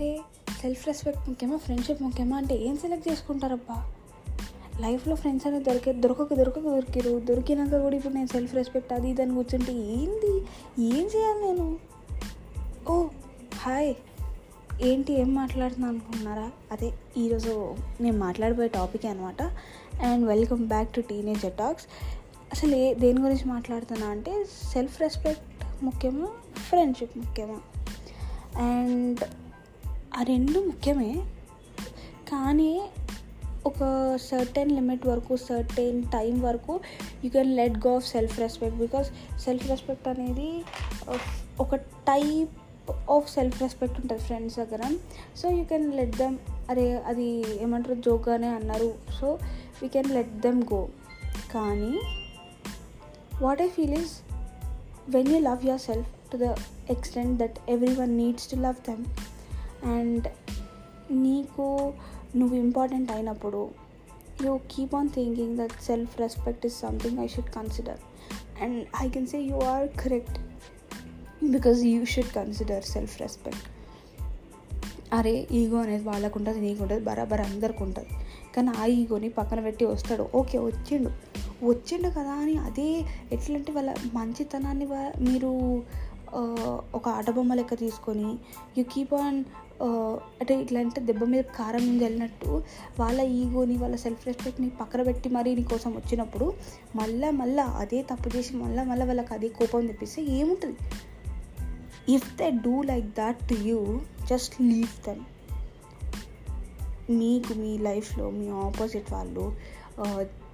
అరే self respect ముఖ్యమా friendship ముఖ్యమా అంటే ఏం సెలెక్ట్ చేసుకుంటారబ్బా? లైఫ్లో ఫ్రెండ్స్ అనేది దొరికే దొరకక దొరకక దొరికిరు. దొరికినాక కూడా ఇప్పుడు నేను సెల్ఫ్ రెస్పెక్ట్ అది ఇది అని కూర్చుంటే ఏంది? ఏం చేయాలి నేను? ఓ హాయ్ ఏంటి ఏం మాట్లాడుతున్నాను అనుకుంటున్నారా? అదే ఈరోజు నేను మాట్లాడబోయే టాపిక్ అనమాట and welcome back to teenage talks అసలు ఏ దేని గురించి మాట్లాడుతున్నా అంటే సెల్ఫ్ రెస్పెక్ట్ ముఖ్యమా ఫ్రెండ్షిప్ ముఖ్యమా? అండ్ ఆ రెండు ముఖ్యమే. కానీ ఒక సర్టెన్ లిమిట్ వరకు సర్టెన్ టైం వరకు you can let go of self respect because self respect అనేది ఒక టైప్ ఆఫ్ సెల్ఫ్ రెస్పెక్ట్ ఉంటుంది ఫ్రెండ్స్ దగ్గర. So you can let them అరే అది ఏమంటారు జోక్గానే అన్నారు. So we can let them go కానీ what I feel is when you love yourself to the extent that everyone needs to love them and నీకు నువ్వు ఇంపార్టెంట్ అయినప్పుడు you keep on thinking that self respect is something I should consider and I can say you are correct because you should consider self respect అరే ego అనేది వాళ్ళకు ఉంటుంది నీకు ఉంటుంది బరాబర్ అందరికి ఉంటుంది. కానీ ఆ ఈగోని పక్కన పెట్టి వస్తాడు. ఓకే వచ్చిండు. వచ్చిండు కదా అని అదే ఎట్లంటే వాళ్ళ మంచితనాన్ని మీరు ఒక ఆటబొమ్మ లెక్క తీసుకొని యూ కీప్ ఆన్ అంటే ఇట్లా అంటే దెబ్బ మీద కారం మీద వెళ్ళినట్టు వాళ్ళ ఈగోని వాళ్ళ సెల్ఫ్ రెస్పెక్ట్ని పక్కన పెట్టి మరీ నీ కోసం వచ్చినప్పుడు మళ్ళా మళ్ళా అదే తప్పు చేసి మళ్ళీ మళ్ళీ వాళ్ళకి అదే కోపం తెప్పిస్తే ఏముంటుంది? If they do like that to you just leave them మీకు మీ లైఫ్లో మీ ఆపోజిట్ వాళ్ళు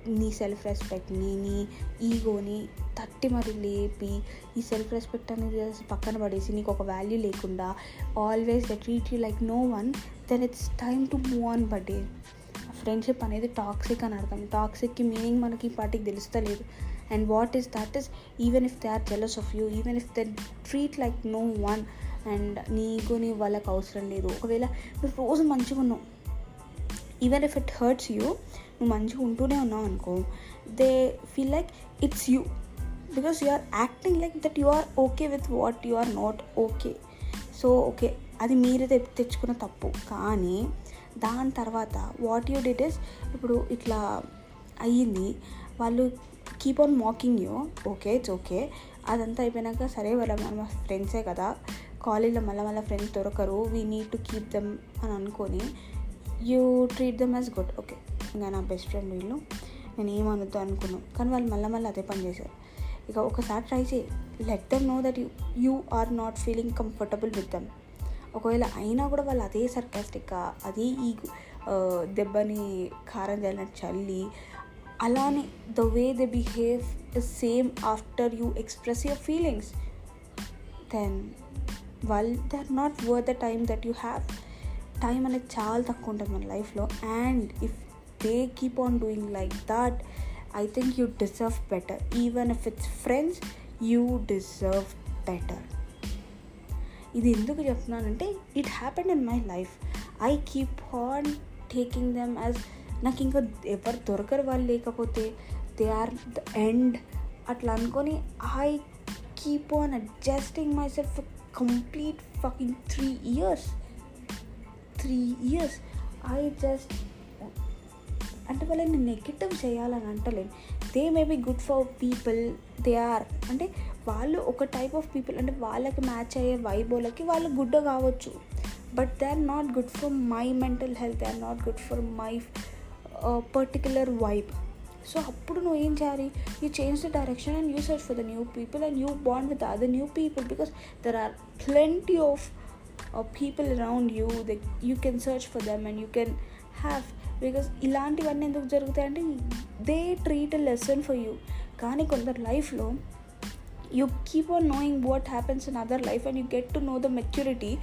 నీ సెల్ఫ్ రెస్పెక్ట్ని నీ ఈగోని తట్టి మరి లేపి ఈ సెల్ఫ్ రెస్పెక్ట్ అనేది పక్కన పడేసి నీకు ఒక వాల్యూ లేకుండా always the treat you like no one then it's time to move on birthday friendship అనేది టాక్సిక్ అని అర్థం. టాక్సిక్కి మీనింగ్ మనకి పాటికి తెలుస్తలేదు. And what is that is even if they are jealous of you even if they treat like no one and నీకు నీ వాళ్ళకి అవసరం లేదు. ఒకవేళ నువ్వు రోజు మంచిగా ఉన్నావు even if it hurts you నువ్వు మంచిగా ఉంటూనే ఉన్నావు అనుకో they feel like it's you because you are acting like that you are okay with what you are not okay so okay అది మీరు తెచ్చుకున్న తప్పు. కానీ దాని తర్వాత వాట్ యూ డిట్ ఇస్ ఇప్పుడు ఇట్లా అయ్యింది. వాళ్ళు keep on mocking you okay it's okay అదంతా అయిపోయినాక సరే వాళ్ళ మన ఫ్రెండ్సే కదా. కాలేజ్లో మళ్ళీ మళ్ళీ ఫ్రెండ్స్ దొరకరు. We need to keep them అని అనుకొని you treat them as good okay ఇంకా నా బెస్ట్ ఫ్రెండ్ వీళ్ళు. నేను ఏమనొద్దు అనుకున్నాను కానీ వాళ్ళు మళ్ళీ మళ్ళీ అదే పని చేశారు. ఇక ఒకసారి ట్రై చేయి. Let them know that you are not feeling comfortable with them ఒకవేళ అయినా కూడా వాళ్ళు అదే సర్కాస్టిక్గా అదే ఈ దెబ్బని కారం చల్లినట్టు చల్లి అలానే the way they behave same after you express your feelings then వాళ్ళు they are not worth the time that you have time అనేది చాలా తక్కువ ఉంటుంది మన లైఫ్లో and if they keep on doing like that I think you deserve better even if it's friends you deserve better ఇది ఎందుకు చెప్తున్నానంటే it happened in my life I keep on taking them as నాకు ఇంకా ఎవరు దొరకరు వాళ్ళు లేకపోతే they are the end అట్లా అనుకొని I keep on adjusting myself complete fucking three years three years I just అంటే వాళ్ళని నెగిటివ్ చేయాలని అంటలేను they may be good for people they are అంటే వాళ్ళు ఒక టైప్ ఆఫ్ పీపుల్ అంటే వాళ్ళకి మ్యాచ్ అయ్యే వైబోలకి వాళ్ళు గుడ్ కావచ్చు. But they are not good for my mental health they are not good for my particular vibe so అప్పుడు నువ్వు ఏం చేయాలి? You change the direction and you search for the new people and you bond with other new people because there are plenty of people around you the you can search for them and you can have because ఇలాంటివన్నీ ఎందుకు జరుగుతాయంటే they treat a lesson for you కానీ కొందరు లైఫ్లో you keep on knowing what happens in other life and you get to know the maturity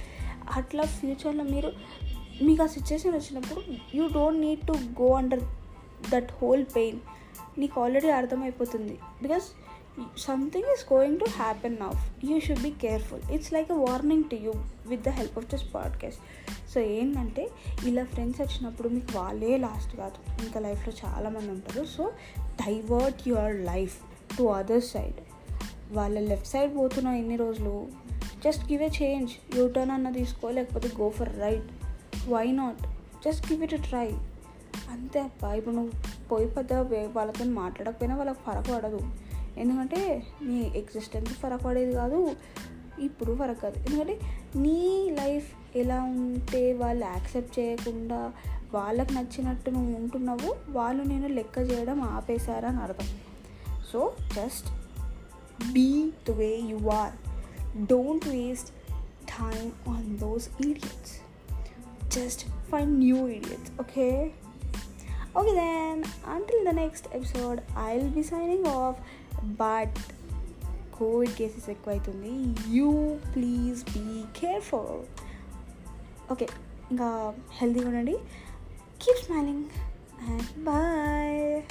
అట్లా ఫ్యూచర్లో మీరు మీకు ఆ సిచ్యువేషన్ వచ్చినప్పుడు you don't need to go under that whole pain నీకు ఆల్రెడీ అర్థమైపోతుంది. Because something is going to happen now you should be careful it's like a warning to you with the help of this podcast so ఏంటంటే ఇలా friends వచ్చినప్పుడు మీకు వాళ్ళే last కాదు. ఇంకా లైఫ్లో చాలామంది ఉంటారు. So divert your life to other side వాళ్ళ లెఫ్ట్ సైడ్ పోతున్న ఎన్ని రోజులు just give a change U turn అన్న తీసుకో లేకపోతే go for right why not just give it try అంతే అప్ప ఇప్పుడు నువ్వు పోయి పెద్ద వాళ్ళతో మాట్లాడకపోయినా వాళ్ళకి ఫరక పడదు. ఎందుకంటే నీ ఎగ్జిస్టెన్స్ ఫరక్ పడేది కాదు ఇప్పుడు ఫరక్ కాదు. ఎందుకంటే నీ లైఫ్ ఎలా ఉంటే వాళ్ళు యాక్సెప్ట్ చేయకుండా వాళ్ళకు నచ్చినట్టు నువ్వు ఉంటున్నావు వాళ్ళు నేను లెక్క చేయడం ఆపేశారని అర్థం. So just be the way you are don't waste time on those idiots just find new idiots okay? Okay then until the next episode i'll be signing off. But covid cases ఎక్కువైతుంది. You please be careful. Okay ఇంకా హెల్తీగా ఉండండి. Keep smiling and bye